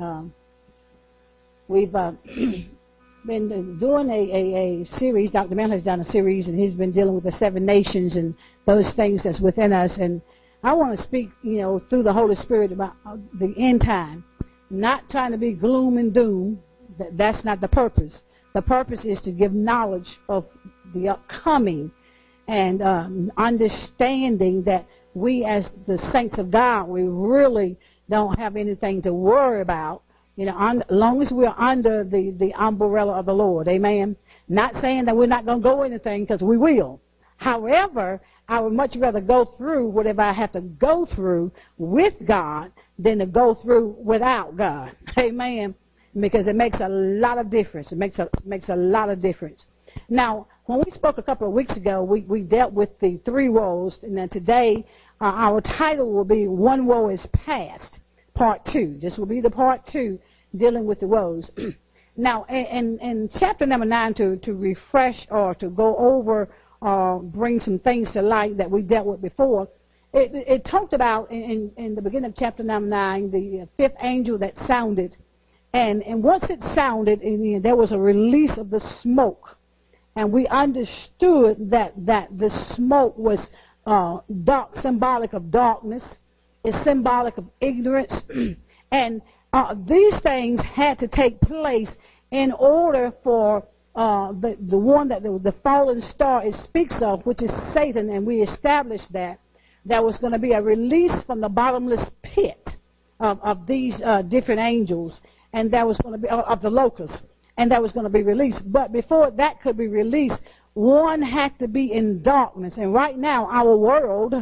Um, we've uh, been doing a, a, a series. Dr. Mel has done a series, and he's been dealing with the seven nations and those things that's within us. And I want to speak, you know, through the Holy Spirit about uh, the end time. Not trying to be gloom and doom. That's not the purpose. The purpose is to give knowledge of the upcoming and um, understanding that we as the saints of God, we really don't have anything to worry about. You know, as long as we're under the, the umbrella of the Lord. Amen. Not saying that we're not going to go anything because we will. However, I would much rather go through whatever I have to go through with God than to go through without God. Amen. Because it makes a lot of difference. It makes a makes a lot of difference. Now, when we spoke a couple of weeks ago, we, we dealt with the three woes, and then today uh, our title will be One Woe is Past, Part 2. This will be the Part 2 dealing with the woes. now, in, in chapter number 9, to, to refresh or to go over or bring some things to light that we dealt with before, it, it talked about in, in the beginning of chapter number 9, the fifth angel that sounded. And, and once it sounded, and, there was a release of the smoke and we understood that that the smoke was uh, dark, symbolic of darkness, is symbolic of ignorance, and uh, these things had to take place in order for uh, the the one that the, the fallen star it speaks of, which is Satan, and we established that there was going to be a release from the bottomless pit of, of these uh, different angels, and there was going to be of the locusts and that was going to be released. But before that could be released, one had to be in darkness. And right now, our world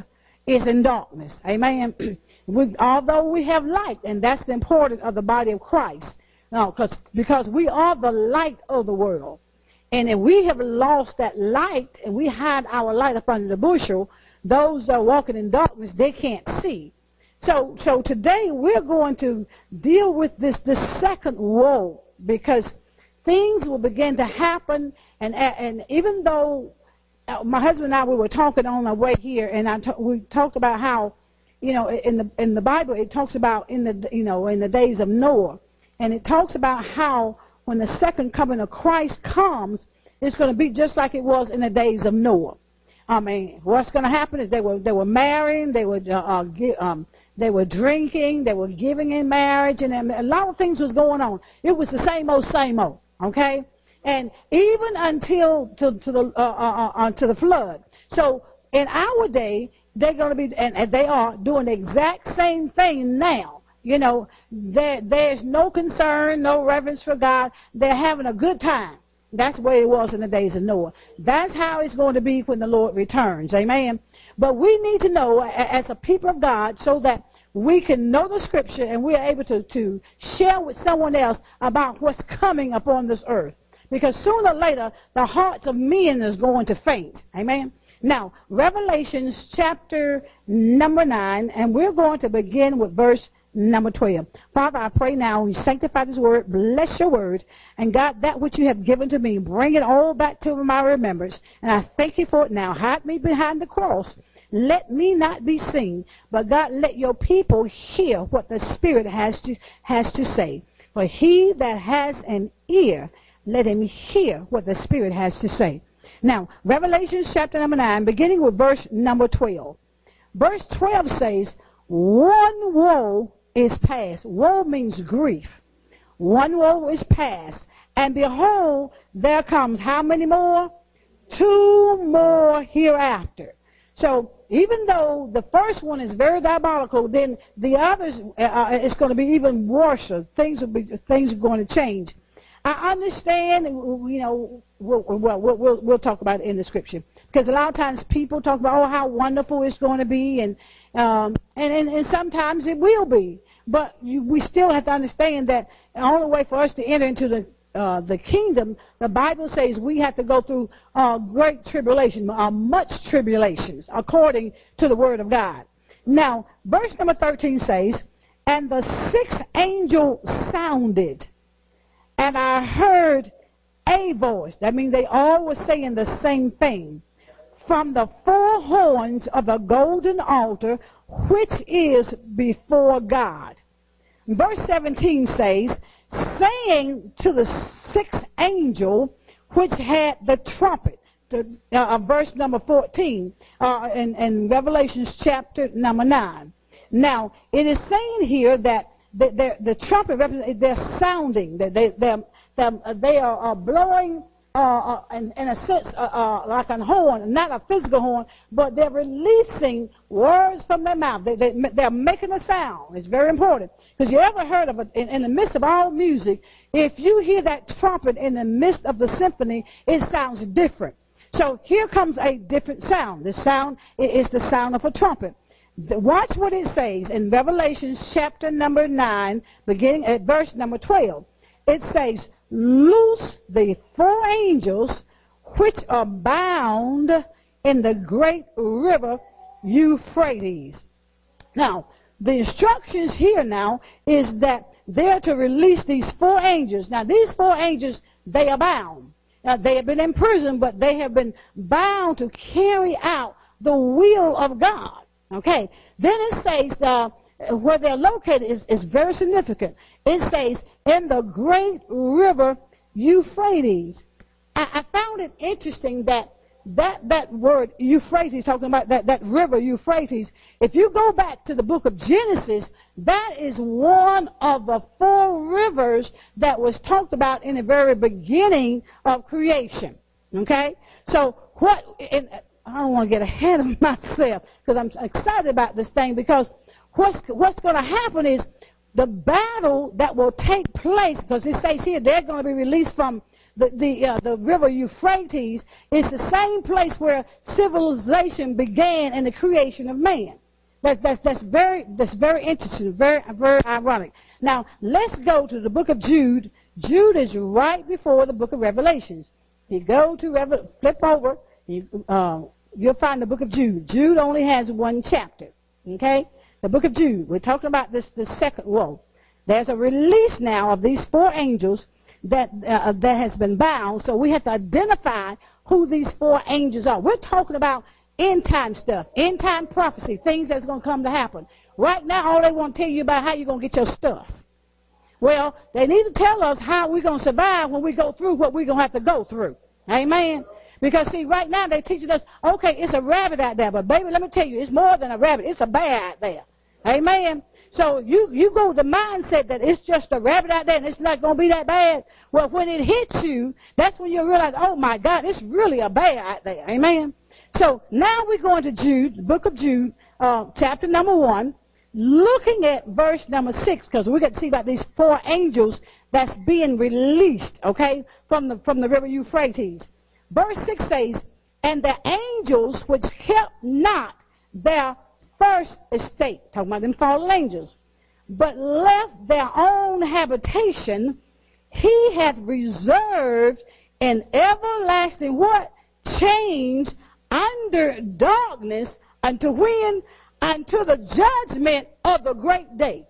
is in darkness. Amen. we, although we have light, and that's the importance of the body of Christ. No, cause, because we are the light of the world. And if we have lost that light and we hide our light up under the bushel, those that are walking in darkness, they can't see. So, so today we're going to deal with this, this second woe because things will begin to happen. And, and even though uh, my husband and I, we were talking on our way here, and I t- we talked about how, you know, in the in the Bible it talks about in the you know in the days of Noah, and it talks about how when the second coming of Christ comes, it's going to be just like it was in the days of Noah. I mean, what's going to happen is they were they were marrying, they were uh, uh, um, they were drinking, they were giving in marriage, and a lot of things was going on. It was the same old, same old. Okay? And even until to, to the uh, uh, uh, to the flood. So in our day, they're going to be, and, and they are doing the exact same thing now. You know, there, there's no concern, no reverence for God. They're having a good time. That's way it was in the days of Noah. That's how it's going to be when the Lord returns. Amen. But we need to know as a people of God so that we can know the scripture and we are able to, to share with someone else about what's coming upon this earth. Because sooner or later, the hearts of men is going to faint. Amen. Now, Revelations chapter number 9, and we're going to begin with verse number 12. Father, I pray now you sanctify this word, bless your word, and God, that which you have given to me, bring it all back to my remembrance. And I thank you for it now. Hide me behind the cross let me not be seen, but God, let your people hear what the Spirit has to, has to say. For he that has an ear, let him hear what the Spirit has to say. Now, Revelation chapter number 9, beginning with verse number 12. Verse 12 says, One woe is past. Woe means grief. One woe is past. And behold, there comes how many more? Two more hereafter. So even though the first one is very diabolical, then the others uh, uh it's going to be even worse. Things will be things are going to change. I understand, you know, we'll, well, we'll, we'll talk about it in the scripture because a lot of times people talk about oh how wonderful it's going to be, and um, and, and and sometimes it will be, but you, we still have to understand that the only way for us to enter into the uh, the kingdom, the Bible says we have to go through uh, great tribulation, uh, much tribulations, according to the Word of God. Now, verse number 13 says, And the sixth angel sounded, and I heard a voice. That means they all were saying the same thing. From the four horns of the golden altar, which is before God. verse 17 says, saying to the sixth angel which had the trumpet, the, uh, verse number 14 uh, in, in Revelations chapter number 9. Now, it is saying here that the, the, the trumpet they're sounding, they, they, they're, they're, they are blowing uh, uh, in, in, a sense, uh, uh, like a horn, not a physical horn, but they're releasing words from their mouth. They, they, they're making a sound. It's very important. Because you ever heard of it, in, in the midst of all music, if you hear that trumpet in the midst of the symphony, it sounds different. So here comes a different sound. The sound is the sound of a trumpet. Watch what it says in Revelation chapter number 9, beginning at verse number 12. It says, Loose the four angels which are bound in the great river Euphrates. Now, the instructions here now is that they're to release these four angels. Now, these four angels, they are bound. Now, they have been in prison, but they have been bound to carry out the will of God. Okay. Then it says uh, where they're located is, is very significant. It says in the great river Euphrates. I, I found it interesting that that, that word Euphrates, talking about that, that river Euphrates, if you go back to the book of Genesis, that is one of the four rivers that was talked about in the very beginning of creation. Okay? So what, and I don't want to get ahead of myself because I'm excited about this thing because what's, what's going to happen is the battle that will take place, because it says here they're going to be released from the the, uh, the river Euphrates, is the same place where civilization began in the creation of man. That's that's that's very that's very interesting, very very ironic. Now let's go to the book of Jude. Jude is right before the book of Revelations. You go to flip over, you, uh, you'll find the book of Jude. Jude only has one chapter. Okay the book of Jude, we're talking about this, the second woe. There's a release now of these four angels that, uh, that has been bound, so we have to identify who these four angels are. We're talking about end time stuff, end time prophecy, things that's going to come to happen. Right now, all they want to tell you about how you're going to get your stuff. Well, they need to tell us how we're going to survive when we go through what we're going to have to go through. Amen. Because see, right now they're teaching us, okay, it's a rabbit out there, but baby, let me tell you, it's more than a rabbit. It's a bear out there. Amen. So you, you go with the mindset that it's just a rabbit out there and it's not going to be that bad. Well, when it hits you, that's when you realize, oh my God, it's really a bear out there. Amen. So now we're going to Jude, the book of Jude, uh, chapter number one, looking at verse number six, because we're going to see about these four angels that's being released, okay, from the, from the river Euphrates. Verse six says, and the angels which kept not their first estate, talking about them fallen angels, but left their own habitation, he hath reserved an everlasting what? Change under darkness unto when? Unto the judgment of the great day.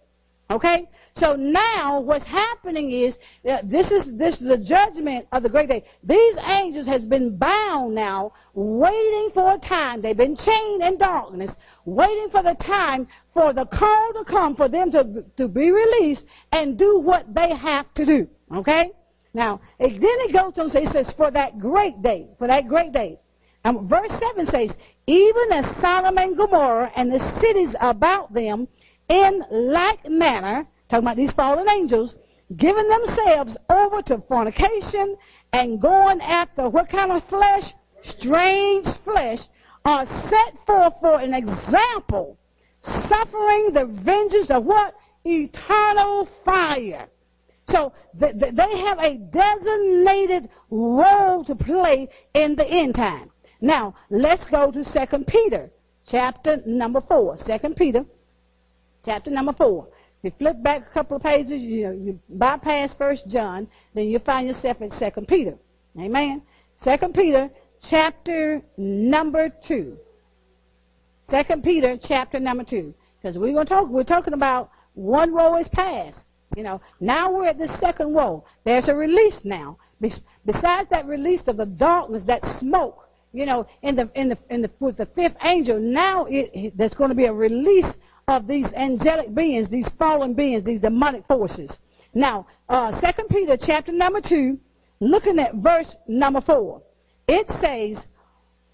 Okay? So now what's happening is uh, this is this is the judgment of the great day. These angels has been bound now, waiting for a time. They've been chained in darkness, waiting for the time for the call to come for them to to be released and do what they have to do. Okay? Now, it, then it goes on it says, for that great day, for that great day. And verse 7 says, even as Sodom and Gomorrah and the cities about them in like manner, talking about these fallen angels, giving themselves over to fornication and going after what kind of flesh? Strange flesh, are set forth for an example, suffering the vengeance of what? Eternal fire. So th- th- they have a designated role to play in the end time. Now, let's go to 2 Peter, chapter number 4. 2 Peter, chapter number 4. If you flip back a couple of pages, you, know, you bypass First John, then you find yourself in Second Peter. Amen. Second Peter, chapter number two. Second Peter, chapter number two. Because we're going to talk. We're talking about one woe is past. You know, now we're at the second woe. There's a release now. Besides that release of the darkness, that smoke, you know, in the in the in the with the fifth angel, now it, it, there's going to be a release of these angelic beings, these fallen beings, these demonic forces. Now, uh, 2 Peter chapter number 2, looking at verse number 4, it says,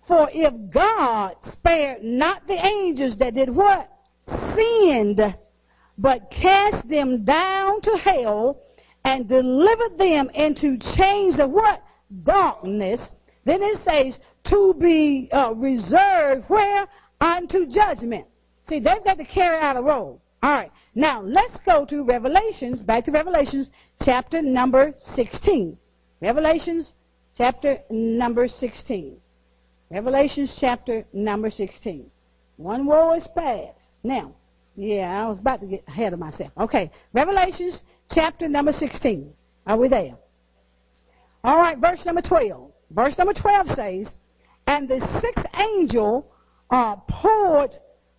For if God spared not the angels that did what? Sinned, but cast them down to hell and delivered them into chains of what? Darkness. Then it says, to be uh, reserved where? Unto judgment. See, they've got to carry out a role. All right. Now, let's go to Revelations, back to Revelations chapter number 16. Revelations chapter number 16. Revelations chapter number 16. One woe is past. Now, yeah, I was about to get ahead of myself. Okay. Revelations chapter number 16. Are we there? All right, verse number 12. Verse number 12 says, And the sixth angel uh, poured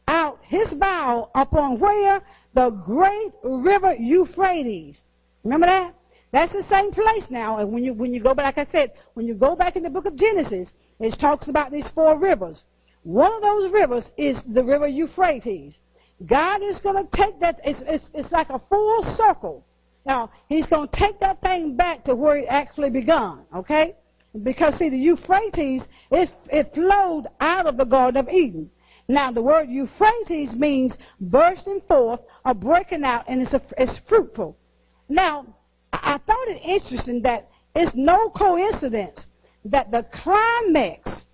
out his vial upon where? The great river Euphrates. Remember that? That's the same place now. And when you when you go back, like I said, when you go back in the book of Genesis, it talks about these four rivers. One of those rivers is the river Euphrates. God is going to take that. It's, it's, it's like a full circle. Now He's going to take that thing back to where it actually begun. Okay? Because see, the Euphrates it it flowed out of the Garden of Eden. Now, the word Euphrates means bursting forth or breaking out, and it's, a, it's fruitful. Now, I thought it interesting that it's no coincidence that the climax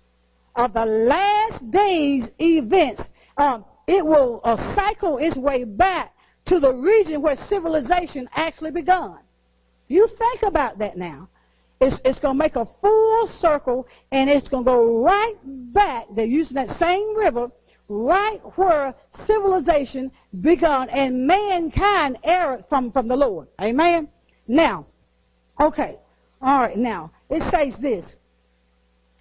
of the last days events, um, it will uh, cycle its way back to the region where civilization actually begun. You think about that now. It's, it's going to make a full circle, and it's going to go right back. They're using that same river right where civilization begun and mankind erred from, from the Lord. Amen? Now, okay. All right, now, it says this.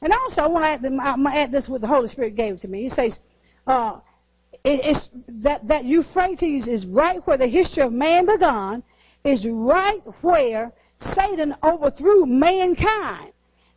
And also, I want to add, this what the Holy Spirit gave to me. It says, uh, it, it's that, that Euphrates is right where the history of man began, is right where Satan overthrew mankind.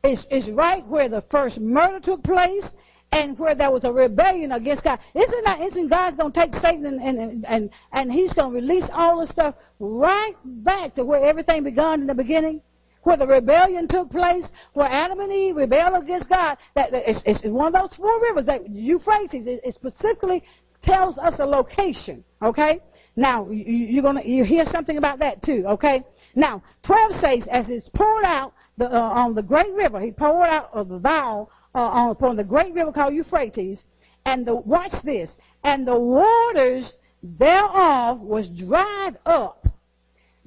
It's, it's right where the first murder took place and where there was a rebellion against God. Isn't that isn't God's to take Satan and, and, and, and he's going to release all the stuff right back to where everything began in the beginning? Where the rebellion took place, where Adam and Eve rebelled against God. That, it's, it's one of those four rivers that Euphrates. It, it specifically tells us a location. Okay. Now you, you're gonna you hear something about that too. Okay. Now twelve says as it's poured out the, uh, on the great river, he poured out of the vial uh, upon the great river called Euphrates, and the, watch this, and the waters thereof was dried up,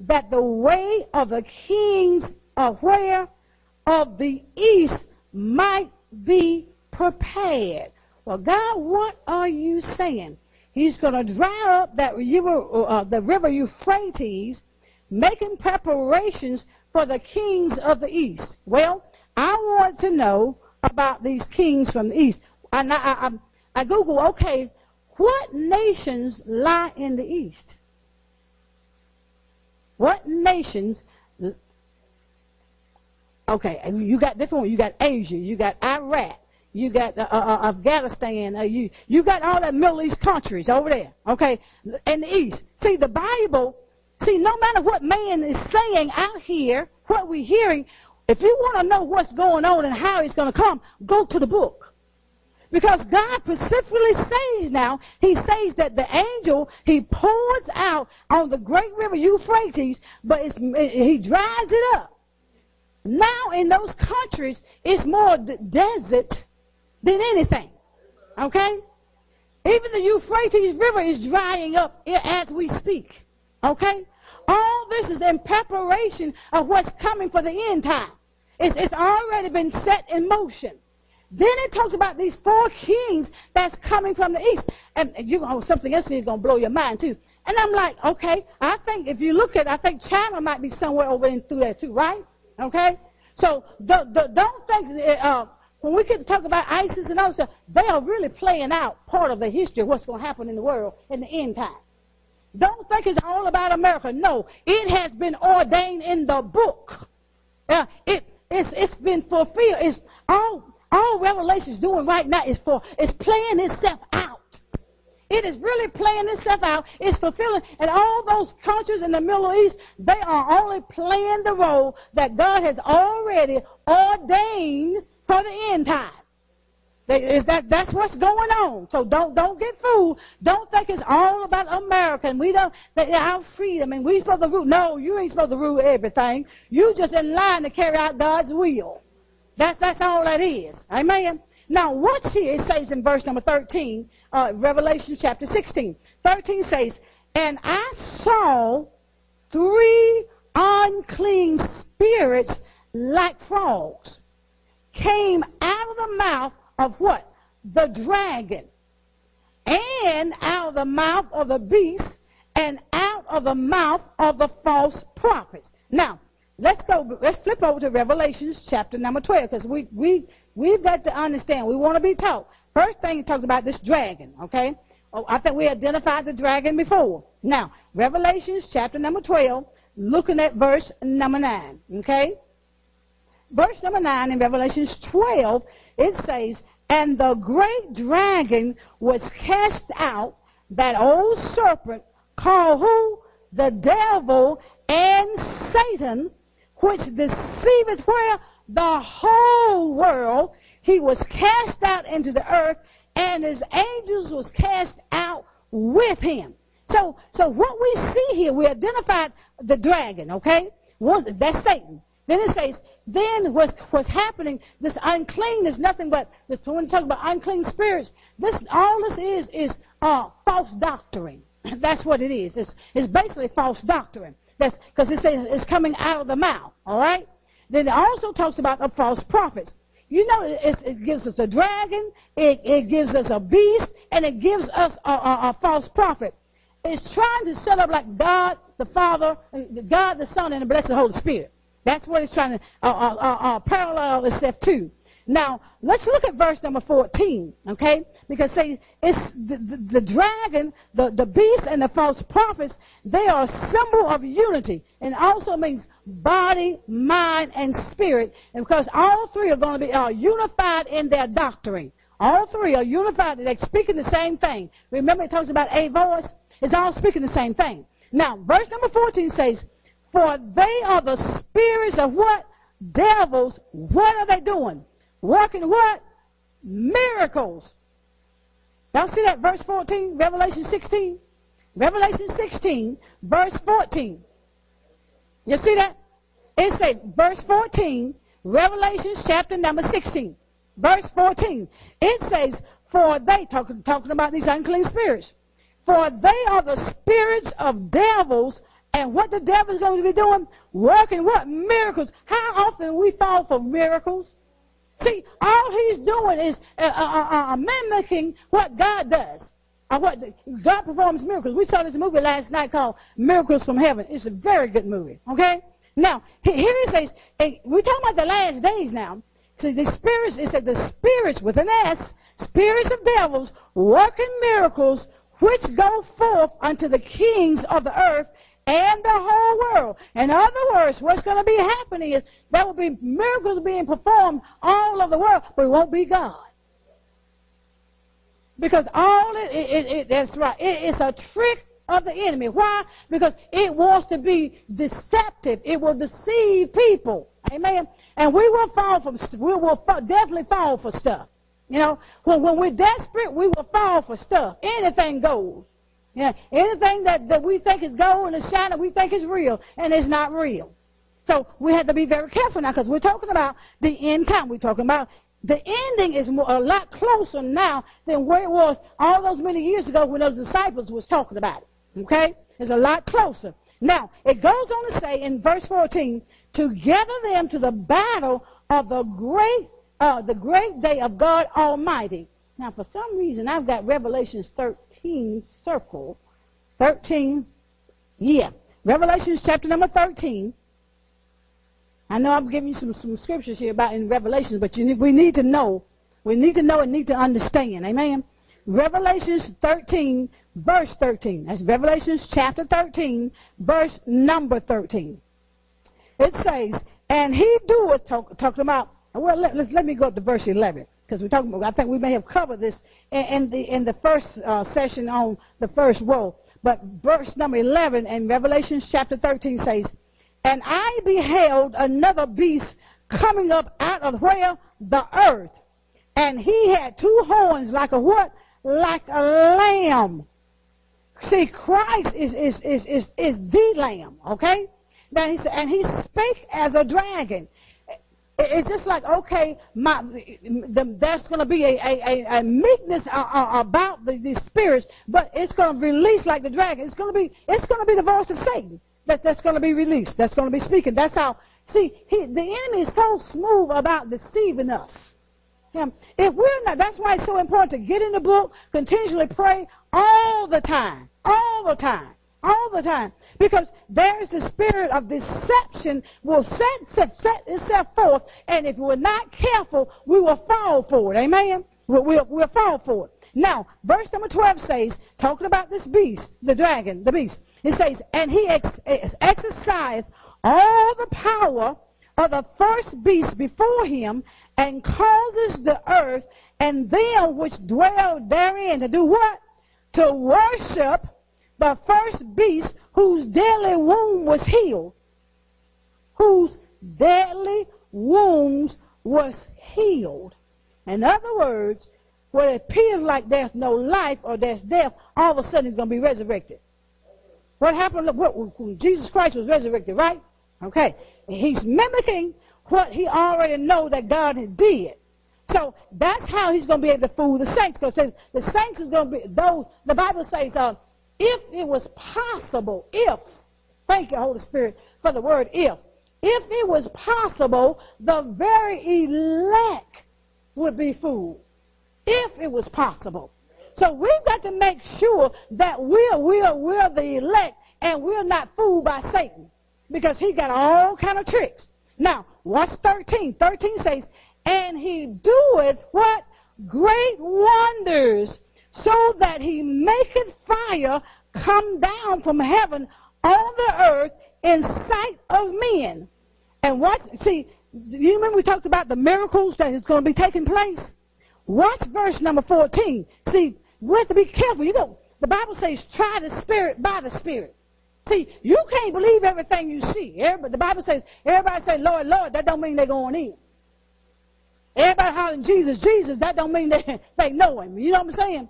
that the way of the kings of where? Of the east might be prepared. Well, God, what are you saying? He's going to dry up that river, uh, the river Euphrates, making preparations for the kings of the east. Well, I want to know about these kings from the east. And I, I, I Google, okay, what nations lie in the east? What nations? Okay, you got different ones. You got Asia, you got Iraq, you got uh, uh, Afghanistan, uh, you you got all the Middle East countries over there. Okay, in the east. See, the Bible. See, no matter what man is saying out here, what we're hearing, if you want to know what's going on and how it's going to come, go to the book. Because God specifically says now, He says that the angel, He pours out on the great river Euphrates, but He dries it up. Now in those countries, it's more desert than anything. Okay? Even the Euphrates River is drying up as we speak. Okay? All this is in preparation of what's coming for the end time. It's, it's already been set in motion. Then it talks about these four kings that's coming from the east. And you know, something else is going to blow your mind too. And I'm like, okay, I think if you look at I think China might be somewhere over in through there too, right? Okay? So the, the, don't think, uh, when we can talk about ISIS and other stuff, they are really playing out part of the history of what's going to happen in the world in the end time. Don't think it's all about America. No, it has been ordained in the book. Uh, it, it's, it's been fulfilled. It's all, all Revelation's doing right now is for, it's playing itself out. It is really playing itself out. It's fulfilling. And all those countries in the Middle East, they are only playing the role that God has already ordained for the end time. Is that that's what's going on? So don't don't get fooled. Don't think it's all about America and we don't that our freedom and we supposed to rule. No, you ain't supposed to rule everything. You just in line to carry out God's will. That's that's all that is. Amen. Now watch here. It says in verse number thirteen, uh, Revelation chapter sixteen. Thirteen says, "And I saw three unclean spirits like frogs." came out of the mouth of what? The dragon. And out of the mouth of the beast and out of the mouth of the false prophets. Now, let's go, let's flip over to Revelations chapter number 12 because we, we, we've got to understand. We want to be taught. First thing it talks about this dragon, okay? Oh, I think we identified the dragon before. Now, Revelations chapter number 12, looking at verse number 9, okay? Verse number 9 in Revelations 12, it says, And the great dragon was cast out, that old serpent called who? The devil and Satan, which deceiveth where? The whole world. He was cast out into the earth, and his angels was cast out with him. So, so what we see here, we identified the dragon, okay? That's Satan. Then it says, then what's, what's happening, this unclean is nothing but, this, when you talk about unclean spirits, this, all this is, is uh, false doctrine. That's what it is. It's, it's basically false doctrine. That's, because it says it's coming out of the mouth, all right? Then it also talks about the false prophets. You know, it, gives us a dragon, it, it gives us a beast, and it gives us a, a, a false prophet. It's trying to set up like God the Father, God the Son, and the Blessed Holy Spirit. That's what it's trying to uh, uh, uh, uh, parallel itself to. Now, let's look at verse number 14, okay? Because say it's the, the, the, dragon, the, the beast, and the false prophets, they are a symbol of unity. And also means body, mind, and spirit. And because all three are going to be uh, unified in their doctrine. All three are unified. They're speaking the same thing. Remember it talks about a voice? It's all speaking the same thing. Now, verse number 14 says, for they are the spirits of what? Devils. What are they doing? Working what? Miracles. Y'all see that verse 14, Revelation 16? Revelation 16, verse 14. You see that? It says, verse 14, Revelation chapter number 16, verse 14. It says, for they, talking, talking about these unclean spirits, for they are the spirits of devils and what the devil is going to be doing? Working what? Miracles. How often we fall for miracles? See, all he's doing is uh, uh, uh, uh mimicking what God does. Or what God performs miracles. We saw this movie last night called Miracles from Heaven. It's a very good movie. Okay? Now, here he says, we're talking about the last days now. So the spirits, it said the spirits with an S, spirits of devils, working miracles, which go forth unto the kings of the earth and the whole world. In other words, what's going to be happening is there will be miracles being performed all over the world, but it won't be God. Because all it, it, it that's right, it, it's a trick of the enemy. Why? Because it wants to be deceptive. It will deceive people. Amen. And we will fall from, we will definitely fall for stuff. You know, when, when we're desperate, we will fall for stuff. Anything goes. Yeah, anything that, that we think is gold and shining, we think is real, and it's not real. So we have to be very careful now because we're talking about the end time. We're talking about the ending is more, a lot closer now than where it was all those many years ago when those disciples was talking about it. Okay? It's a lot closer. Now, it goes on to say in verse 14, to gather them to the battle of the great, uh, the great day of God Almighty. Now, for some reason, I've got Revelations 13 circled. 13, yeah. Revelations chapter number 13. I know I'm giving you some, some scriptures here about in Revelations, but you, we need to know. We need to know and need to understand. Amen. Revelations 13, verse 13. That's Revelations chapter 13, verse number 13. It says, and he doeth, talk, talking about, well, let, let me go to verse 11 because we're talking about, I think we may have covered this in, the, in the first uh, session on the first woe. But verse number 11 in Revelation chapter 13 says, And I beheld another beast coming up out of where? The earth. And he had two horns like a what? Like a lamb. See, Christ is, is, is, is, is the lamb, okay? Now he said, and he spake as a dragon. It's just like, okay, my, the, there's going to be a, a, a meekness uh, uh, about the, the spirits, but it's going to release like the dragon. It's going to be, it's going to be the voice of Satan that, that's going to be released. That's going to be speaking. That's how, see, he, the enemy is so smooth about deceiving us. Him. If we're not, that's why it's so important to get in the book, continually pray all the time, all the time, all the time. Because there's the spirit of deception will set, set, set itself forth, and if we're not careful, we will fall for it. Amen? We'll, we'll, we'll fall for it. Now, verse number 12 says, talking about this beast, the dragon, the beast, it says, and he ex- exercised all the power of the first beast before him and causes the earth and them which dwell therein to do what? To worship the first beast whose deadly wound was healed. Whose deadly wounds was healed. In other words, when it appears like there's no life or there's death, all of a sudden he's going to be resurrected. What happened when Jesus Christ was resurrected, right? Okay. He's mimicking what he already know that God did. So that's how he's going to be able to fool the saints. Because the saints is going to be those. The Bible says, uh, if it was possible, if thank you, Holy Spirit, for the word if. If it was possible, the very elect would be fooled. If it was possible. So we've got to make sure that we're, we're, we're the elect and we're not fooled by Satan because he got all kind of tricks. Now, watch 13. 13 says, and he doeth what? Great wonders, so that he maketh fire come down from heaven on the earth in sight of men. And what, see, you remember we talked about the miracles that is going to be taking place? Watch verse number 14. See, we have to be careful. You know, the Bible says, try the Spirit by the Spirit. See, you can't believe everything you see. Everybody, the Bible says, everybody say, Lord, Lord, that don't mean they're going in. Everybody hollering Jesus, Jesus, that don't mean they, they know him. You know what I'm saying?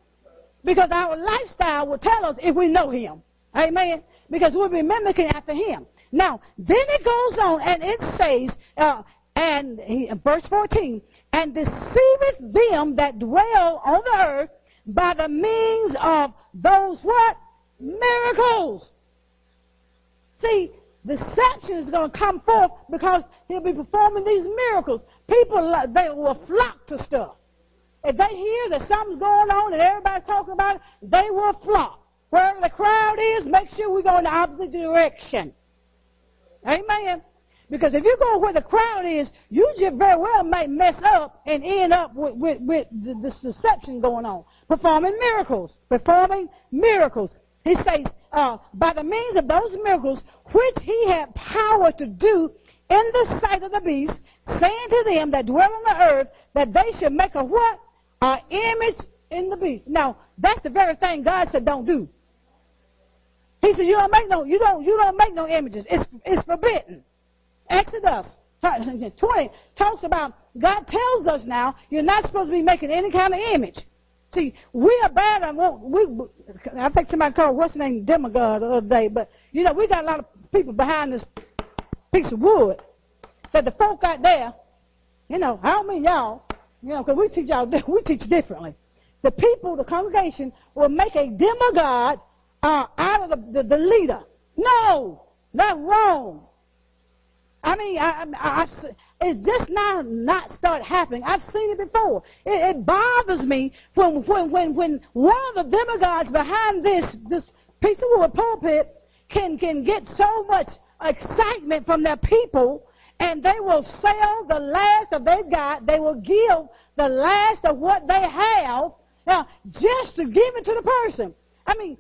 Because our lifestyle will tell us if we know him. Amen? Because we'll be mimicking after him. Now, then it goes on and it says, uh, and he, verse 14, and deceiveth them that dwell on the earth by the means of those what? Miracles. See, deception is going to come forth because he'll be performing these miracles. People, they will flock to stuff. If they hear that something's going on and everybody's talking about it, they will flock. Wherever the crowd is, make sure we go in the opposite direction. Amen. Because if you go where the crowd is, you just very well may mess up and end up with, with, with this deception going on. Performing miracles. Performing miracles. He says, uh, by the means of those miracles which he had power to do in the sight of the beast, saying to them that dwell on the earth that they should make a what? An image in the beast. Now, that's the very thing God said don't do. He said you don't make no you don't you don't make no images. It's it's forbidden. Exodus 20 talks about God tells us now you're not supposed to be making any kind of image. See, we are bad and we, I think somebody called what's the name demigod the other day, but you know, we got a lot of people behind this piece of wood that the folk out there, you know, I don't mean y'all, you know, because we teach y'all, we teach differently. The people, the congregation, will make a demigod uh, out of the, the, the leader. No, that's wrong. I mean, I, I, I, it's just now not start happening. I've seen it before. It, it bothers me when, when, when, when one of the demagogues behind this, this piece of wood pulpit can, can get so much excitement from their people and they will sell the last of they've got. They will give the last of what they have now, just to give it to the person. I mean,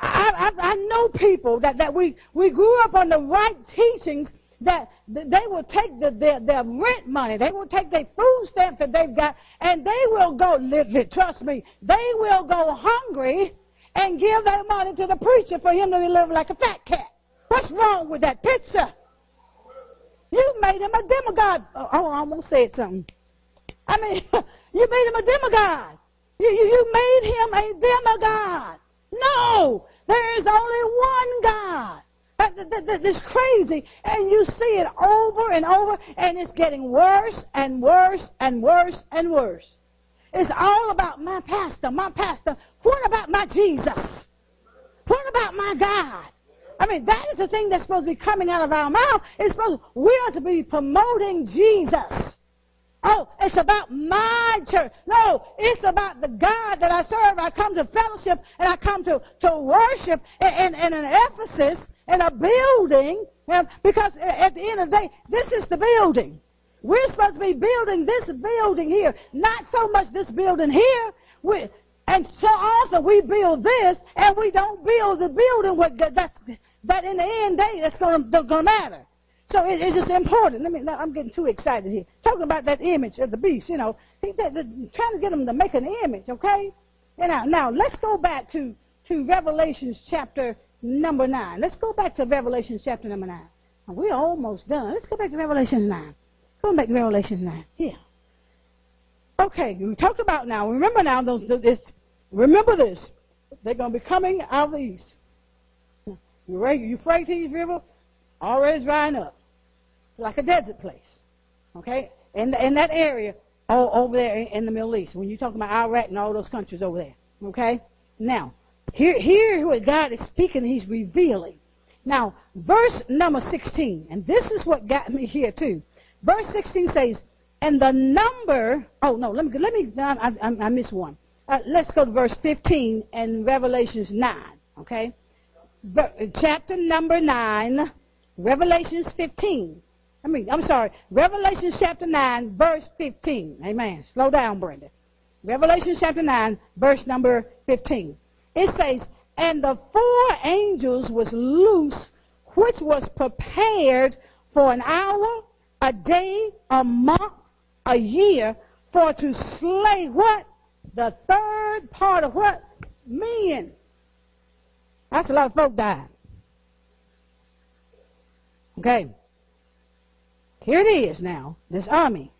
I, I, I know people that, that we, we grew up on the right teachings that they will take the, their, their rent money, they will take their food stamps that they've got, and they will go, trust me, they will go hungry and give that money to the preacher for him to live like a fat cat. What's wrong with that picture? You made him a demigod. Oh, oh, I almost said something. I mean, you made him a demigod. You, you, you made him a demigod. No, there is only one God. That, that, that, that's crazy. And you see it over and over, and it's getting worse and worse and worse and worse. It's all about my pastor, my pastor. What about my Jesus? What about my God? I mean, that is the thing that's supposed to be coming out of our mouth. It's supposed we are to be promoting Jesus. Oh, it's about my church. No, it's about the God that I serve. I come to fellowship and I come to, to worship in, in, in an edifice, in a building, because at the end of the day, this is the building. We're supposed to be building this building here, not so much this building here. We, and so often we build this and we don't build the building what that's that in the end day that's going to matter. So it, it's just important. Let me. I'm getting too excited here. Talking about that image of the beast. You know, he, they, trying to get them to make an image. Okay. And now, now let's go back to to Revelations chapter number nine. Let's go back to Revelation chapter number nine. We're almost done. Let's go back to Revelation nine. Go back to Revelation nine. Here. Okay, we talked about now. Remember now, those, this, remember this. They're going to be coming out of the east. Euphrates River already drying up. It's like a desert place. Okay? The, in that area all, over there in the Middle East. When you're talking about Iraq and all those countries over there. Okay? Now, here, here what God is speaking, He's revealing. Now, verse number 16, and this is what got me here too. Verse 16 says, and the number, oh no, let me, let me, I, I, I missed one. Uh, let's go to verse 15 and Revelations 9, okay? Uh, chapter number 9, Revelations 15. I mean, I'm sorry, Revelation chapter 9, verse 15. Amen. Slow down, Brenda. Revelation chapter 9, verse number 15. It says, And the four angels was loose, which was prepared for an hour, a day, a month, a year, for to slay what? The third part of what? Men. That's a lot of folk dying. Okay. Here it is now, this army.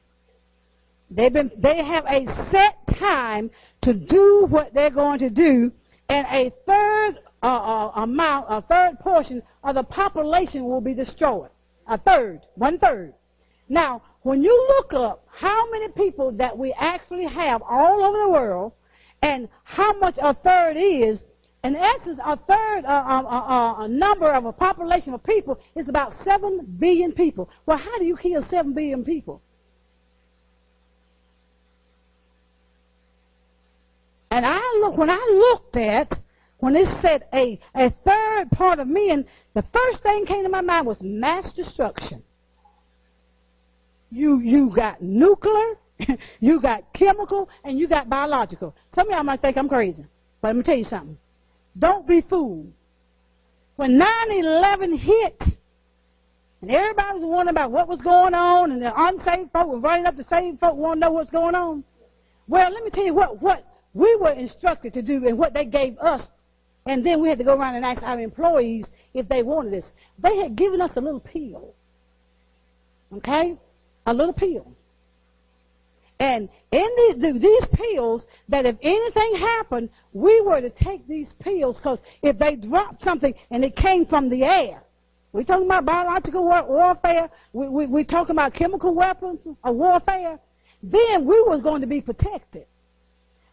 They've been, they have a set time to do what they're going to do, and a third uh, uh, amount, a third portion of the population will be destroyed. A third, one third. Now, when you look up how many people that we actually have all over the world, and how much a third is, in essence, a third uh, uh, uh, number of a population of people is about 7 billion people. Well, how do you kill 7 billion people? And I look when I looked at when it said a, a third part of men, the first thing came to my mind was mass destruction. You you got nuclear, you got chemical, and you got biological. Some of y'all might think I'm crazy, but let me tell you something. Don't be fooled. When 9-11 hit, and everybody was wondering about what was going on, and the unsaved folk were running up to saved folk want to know what's going on. Well, let me tell you what, what we were instructed to do and what they gave us. And then we had to go around and ask our employees if they wanted this. They had given us a little pill. Okay? A little pill. And in the, the, these pills, that if anything happened, we were to take these pills because if they dropped something and it came from the air, we're talking about biological war- warfare, we, we, we're talking about chemical weapons of warfare, then we was going to be protected.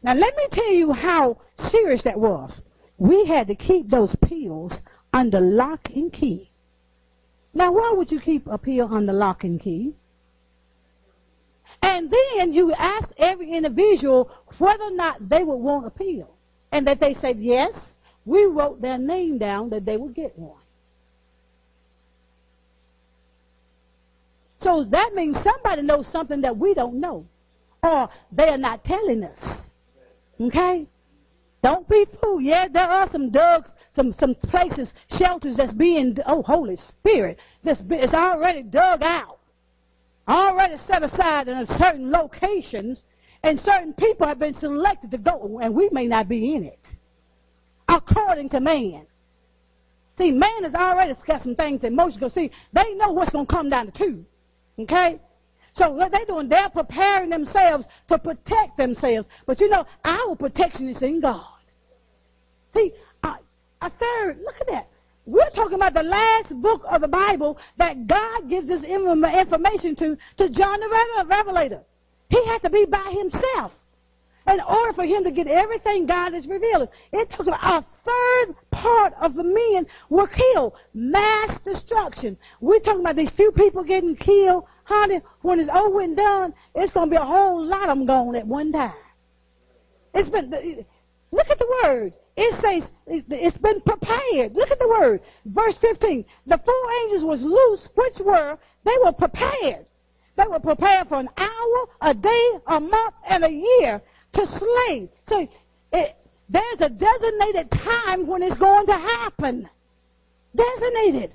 Now let me tell you how serious that was. We had to keep those pills under lock and key. Now why would you keep a pill under lock and key? And then you ask every individual whether or not they would want a pill. And that they said, yes, we wrote their name down that they would get one. So that means somebody knows something that we don't know. Or they are not telling us. Okay? Don't be fooled. Yeah, there are some dugs, some some places, shelters that's being oh Holy Spirit, that's it's already dug out, already set aside in certain locations, and certain people have been selected to go, and we may not be in it, according to man. See, man has already got some things that most go see. They know what's going to come down the tube. Okay? So what they're doing, they're preparing themselves to protect themselves. But you know, our protection is in God. See, a, a third, look at that. We're talking about the last book of the Bible that God gives us information to, to John the Revelator. He had to be by himself in order for him to get everything God is revealing. It about a third part of the men were killed. Mass destruction. We're talking about these few people getting killed. Honey, when it's over and done, it's going to be a whole lot of them gone at one time. It's been, look at the word. It says it's been prepared. Look at the word. Verse 15. The four angels was loose, which were, they were prepared. They were prepared for an hour, a day, a month, and a year to slay. So it, there's a designated time when it's going to happen. Designated.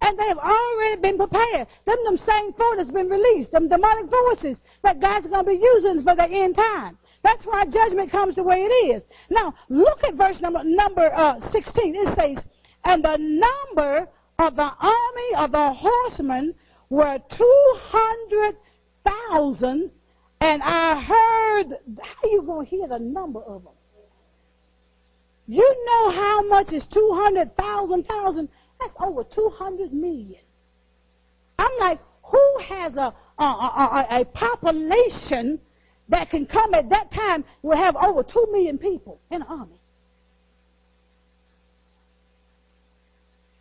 And they have already been prepared. Them, them same four that's been released, them demonic forces that God's going to be using for the end time. That's why judgment comes the way it is. Now, look at verse number, number uh, 16. It says, And the number of the army of the horsemen were 200,000 and I heard, how you going to hear the number of them? You know how much is 200,000 thousand? That's over 200 million. I'm like, who has a, a, a, a, population that can come at that time will have over 2 million people in army?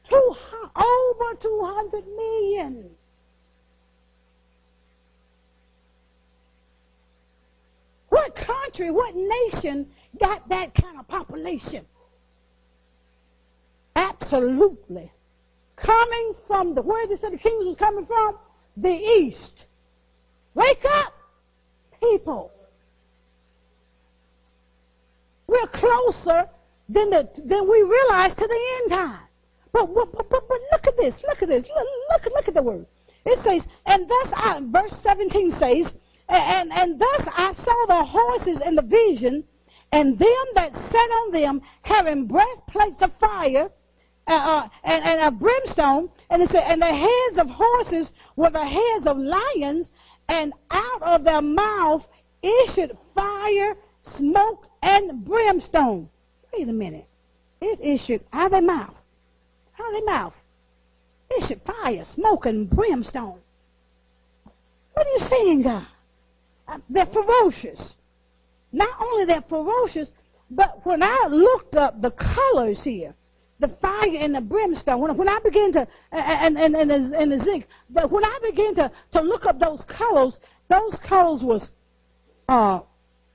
Two, over 200 million. What country, what nation got that kind of population? Absolutely. Coming from the, where did the the kings was coming from? The east. Wake up, people. We're closer than, the, than we realize to the end time. But, but, but, but, look at this. Look at this. Look, look, look at the word. It says, and thus, I, verse 17 says, and, and thus I saw the horses in the vision, and them that sat on them having breastplates of fire, uh, uh, and, and a brimstone, and it said, and the heads of horses were the heads of lions, and out of their mouth issued fire, smoke, and brimstone. Wait a minute. It issued out of their mouth. Out of their mouth. Issued fire, smoke, and brimstone. What are you saying, God? Uh, they're ferocious. Not only they're ferocious, but when I looked up the colors here, the fire and the brimstone, when, I began to, and, and, and, the, and the jacinth, that when I began to, to look up those colors, those colors was uh,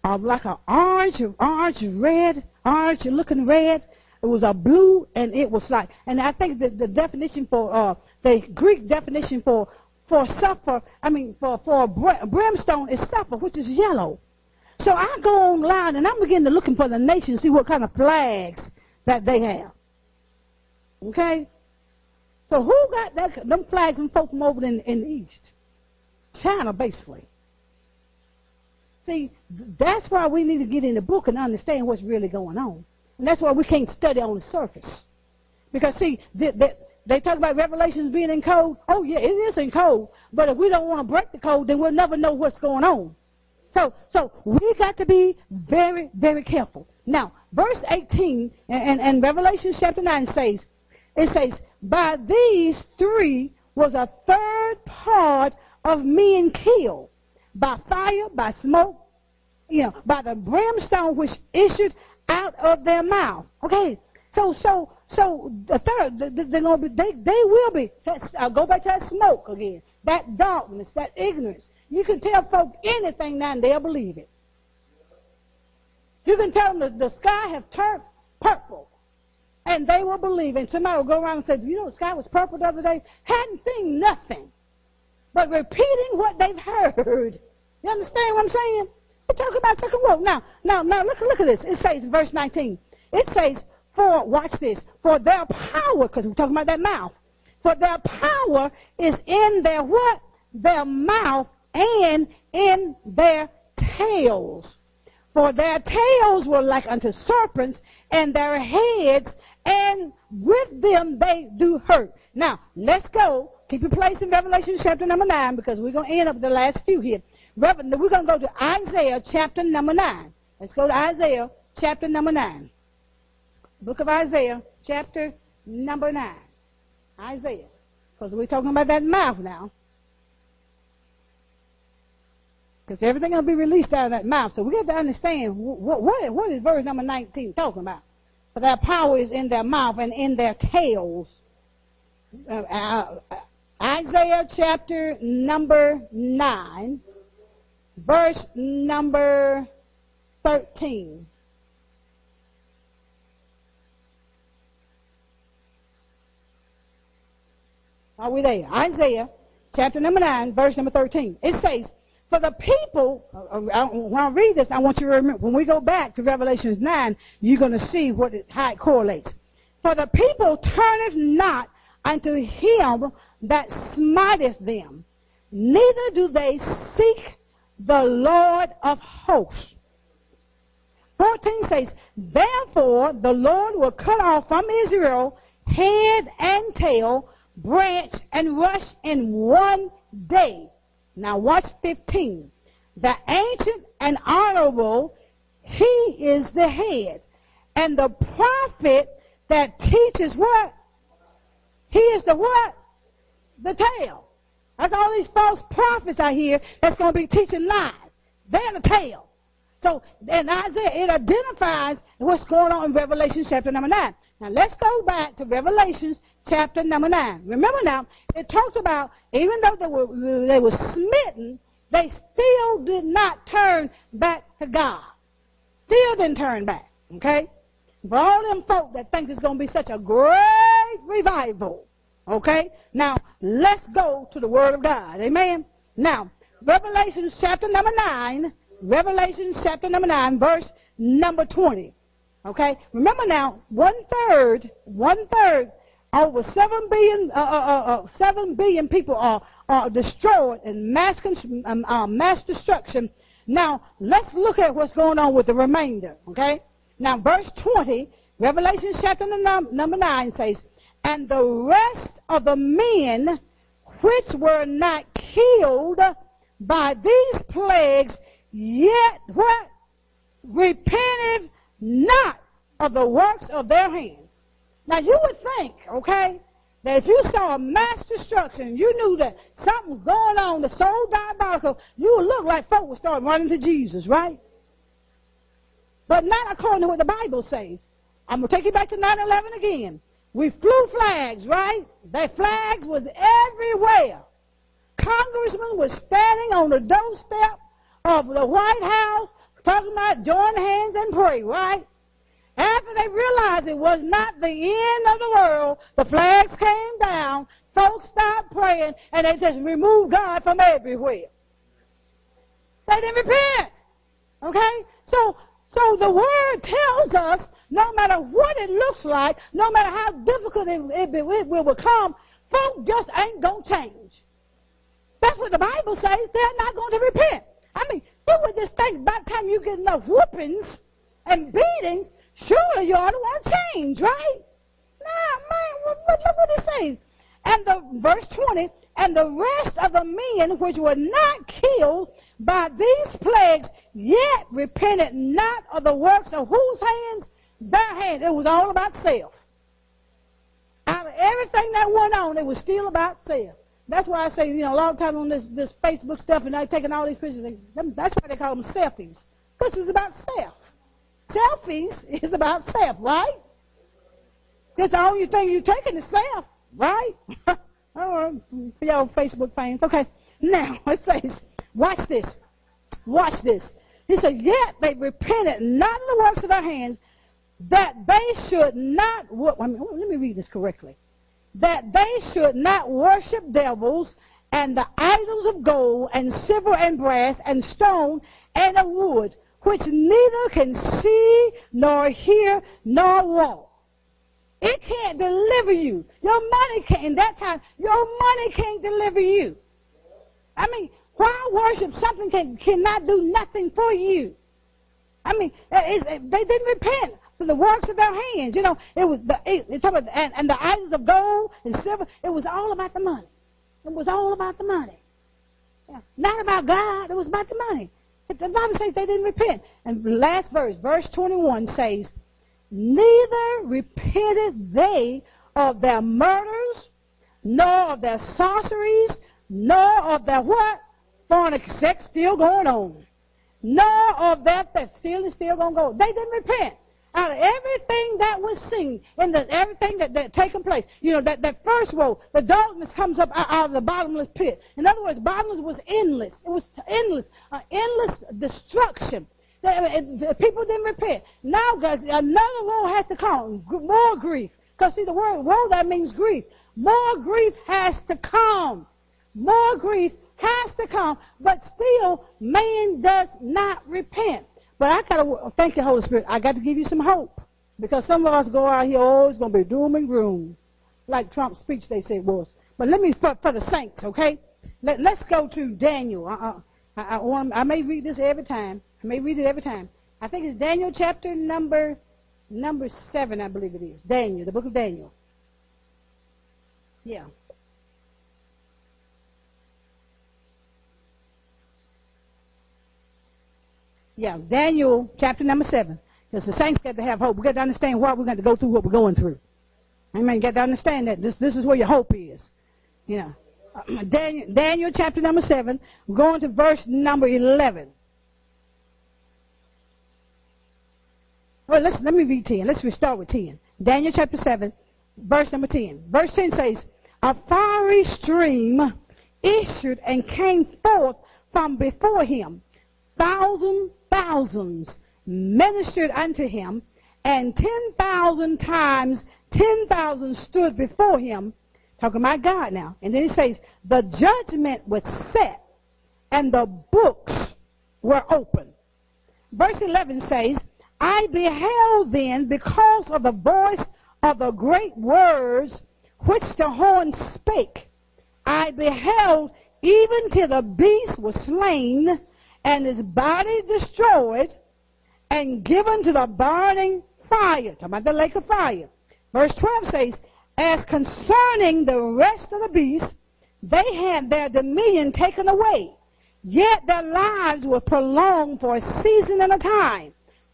uh, like an orange, orange, red, orange looking red. It was a blue, and it was like, and I think that the definition for, uh, the Greek definition for for sulfur, I mean, for, for brimstone is sulfur, which is yellow. So I go online and I'm beginning to looking for the nation, see what kind of flags that they have. Okay? So who got that, them flags and folks from over in, in the east? China, basically. See, that's why we need to get in the book and understand what's really going on. And that's why we can't study on the surface. Because, see, the, the, they talk about revelations being in code. Oh, yeah, it is in code. But if we don't want to break the code, then we'll never know what's going on. So, so we got to be very, very careful. Now, verse 18 and, and Revelation chapter 9 says, it says, by these three was a third part of men killed by fire, by smoke, you know, by the brimstone which issued out of their mouth. Okay, so, so, so the third, they're gonna be, they, they will be. I'll uh, go back to that smoke again. That darkness, that ignorance. You can tell folk anything now and they'll believe it. You can tell them the, the sky has turned purple. And they will believe. And somebody will go around and say, you know the sky was purple the other day? Hadn't seen nothing. But repeating what they've heard. You understand what I'm saying? We're talking about second woe. Now, now, now, look, look at this. It says, in verse 19. It says, for, watch this, for their power, because we're talking about that mouth, for their power is in their what? Their mouth and in their tails. For their tails were like unto serpents, and their heads, and with them they do hurt. Now, let's go. Keep your place in Revelation chapter number 9, because we're going to end up the last few here. We're going to go to Isaiah chapter number 9. Let's go to Isaiah chapter number 9. Book of Isaiah chapter number 9. Isaiah. Because we're talking about that mouth now. Because everything will be released out of that mouth. So we have to understand what, what, what is verse number 19 talking about. For their power is in their mouth and in their tails. Uh, uh, Isaiah chapter number 9, verse number 13. Are we there? Isaiah chapter number 9, verse number 13. It says, For the people, uh, uh, when I read this, I want you to remember, when we go back to Revelation 9, you're going to see what it, how it correlates. For the people turneth not unto him that smiteth them, neither do they seek the Lord of hosts. 14 says, Therefore the Lord will cut off from Israel head and tail, branch and rush in one day. Now watch 15. The ancient and honorable, he is the head. And the prophet that teaches what? He is the what? The tail. That's all these false prophets I hear that's going to be teaching lies. They're the tail. So in Isaiah, it identifies what's going on in Revelation chapter number 9. Now let's go back to Revelations chapter number 9. Remember now, it talks about even though they were, they were smitten, they still did not turn back to God. Still didn't turn back. Okay? For all them folk that think it's going to be such a great revival. Okay? Now, let's go to the Word of God. Amen? Now, Revelation chapter number 9, Revelation chapter number 9, verse number 20. Okay? Remember now, one third, one third, over seven billion, uh, uh, uh, uh, seven billion people are, are destroyed in mass, um, uh, mass destruction. Now, let's look at what's going on with the remainder. Okay? Now, verse 20, Revelation chapter number 9 says, And the rest of the men which were not killed by these plagues, yet what? Repented not of the works of their hands. Now you would think, okay, that if you saw mass destruction, you knew that something was going on that's so diabolical, you would look like folk would start running to Jesus, right? But not according to what the Bible says. I'm going to take you back to 9-11 again. We flew flags, right? That flags was everywhere. Congressmen was standing on the doorstep of the White House talking about join hands and pray, right? After they realized it was not the end of the world, the flags came down, folks stopped praying, and they just removed God from everywhere. They didn't repent. Okay? So, so the word tells us no matter what it looks like, no matter how difficult it, it, it will become, folk just ain't going to change. That's what the Bible says. They're not going to repent. I mean, you would just think by the time you get enough whoopings and beatings, surely you ought to want to change, right? Nah, man, look what it says. And the verse 20, and the rest of the men which were not killed by these plagues, yet repented not of the works of whose hands? Their hands. It was all about self. Out of everything that went on, it was still about self. That's why I say, you know, a lot of times on this, this Facebook stuff and they're taking all these pictures, that's why they call them selfies. Because it's about self. Selfies is about self, right? Because the only thing you're taking is self, right? oh, y'all Facebook fans. Okay. Now, it says, watch this. Watch this. He says, yet they repented not of the works of their hands, that they should not, let me read this correctly that they should not worship devils and the idols of gold and silver and brass and stone and of wood, which neither can see nor hear nor walk. It can't deliver you. Your money can't, in that time, your money can't deliver you. I mean, why worship something can, cannot do nothing for you? I mean, it, they didn't repent for the works of their hands. You know, it was the, it, it about, and, and the idols of gold and silver. It was all about the money. It was all about the money. Yeah. Not about God. It was about the money. The Bible says they didn't repent. And the last verse, verse 21 says, Neither repented they of their murders, nor of their sorceries, nor of their what? Fornication. Sex still going on. Nor of theft. Still is still going to go. They didn't repent out of everything that was seen and everything that, that taken place. You know, that, that first woe, the darkness comes up out of the bottomless pit. In other words, bottomless was endless. It was endless, uh, endless destruction. The, people didn't repent. Now, guys, another woe has to come. More grief. Because, see, the word woe, that means grief. More grief has to come. More grief has to come. But still, man does not repent. But I gotta thank the Holy Spirit. I got to give you some hope because some of us go out here, oh, it's gonna be doom and gloom, like Trump's speech they say was. But let me for, for the saints, okay? Let, us go to Daniel. Uh, I, I, want, I may read this every time. I may read it every time. I think it's Daniel chapter number number seven, I believe it is. Daniel, the book of Daniel. Yeah. Yeah, Daniel chapter number seven. Because the saints got to have hope. We got to understand why we're going to go through what we're going through. Amen. You got to understand that this this is where your hope is. Yeah. Uh, Daniel, Daniel chapter number seven. We're going to verse number eleven. Well, let's let me read ten. Let's start with ten. Daniel chapter seven, verse number ten. Verse ten says, "A fiery stream issued and came forth from before him, thousand thousands ministered unto him, and ten thousand times ten thousand stood before him. Talking about God now. And then he says, the judgment was set, and the books were open. Verse 11 says, I beheld then, because of the voice of the great words which the horn spake, I beheld even till the beast was slain, and his body destroyed and given to the burning fire. Talking about the lake of fire. Verse 12 says, As concerning the rest of the beasts, they had their dominion taken away, yet their lives were prolonged for a season and a time.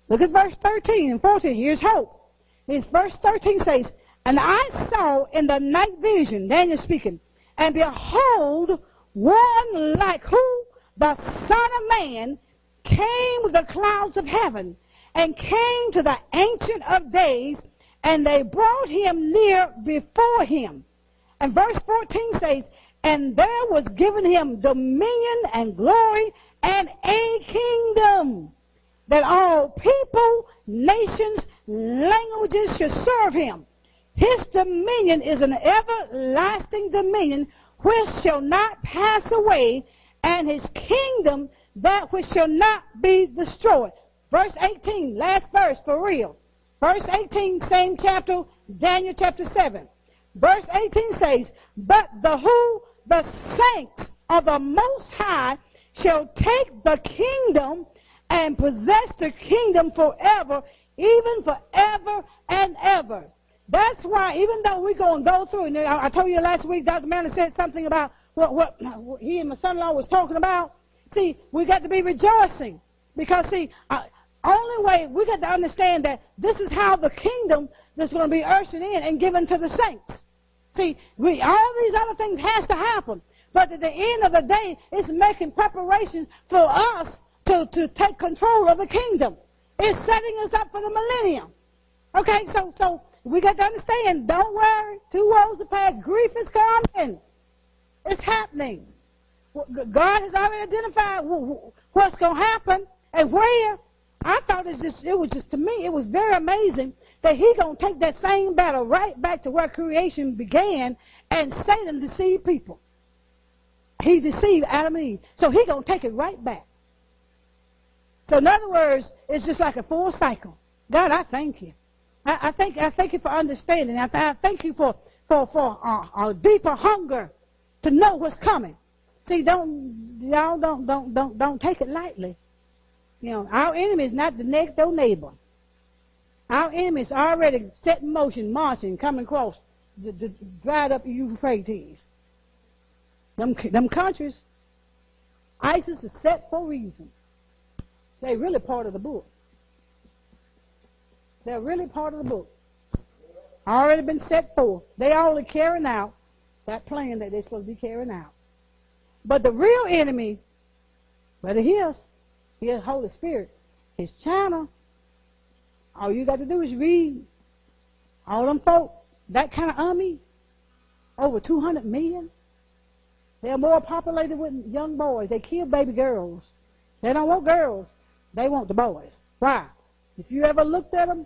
Look at verse 13 and 14. Here's hope. It's verse 13 says, And I saw in the night vision, Daniel speaking, and behold, one like who? The Son of Man came with the clouds of heaven and came to the Ancient of Days, and they brought him near before him. And verse 14 says, And there was given him dominion and glory and a kingdom that all people, nations, languages should serve him. His dominion is an everlasting dominion which shall not pass away, and his kingdom that which shall not be destroyed. Verse 18, last verse for real. Verse 18, same chapter, Daniel chapter 7. Verse 18 says, But the who? The saints of the Most High shall take the kingdom and possess the kingdom forever, even forever and ever. That's why, even though we're going to go through, and I told you last week, Dr. Manley said something about what, what he and my son-in-law was talking about. See, we got to be rejoicing because see, uh, only way we got to understand that this is how the kingdom that's going to be ushered in and given to the saints. See, we, all these other things has to happen, but at the end of the day, it's making preparation for us to, to take control of the kingdom. It's setting us up for the millennium. Okay, so so we got to understand. Don't worry. Two are past. Grief is coming. It's happening. God has already identified what's going to happen and where. I thought it's just, it was just, to me, it was very amazing that He's going to take that same battle right back to where creation began and Satan deceived people. he deceived Adam and Eve. So he gonna take it right back. So in other words, it's just like a full cycle. God, I thank you. I, I thank I thank you for understanding. I, I thank you for for for a, a deeper hunger to know what's coming. See, don't y'all don't don't don't don't take it lightly. You know, our enemy is not the next door neighbor. Our enemy is already set in motion, marching, coming across the, the dried up Euphrates. Them them countries, ISIS is set for reason. They're really part of the book. They're really part of the book. Already been set forth. They only carrying out that plan that they're supposed to be carrying out. But the real enemy, whether he is, Holy Spirit, is China. All you got to do is read. All them folk, that kind of army, over 200 million. They're more populated with young boys. They kill baby girls. They don't want girls. They want the boys. Why? If you ever looked at them,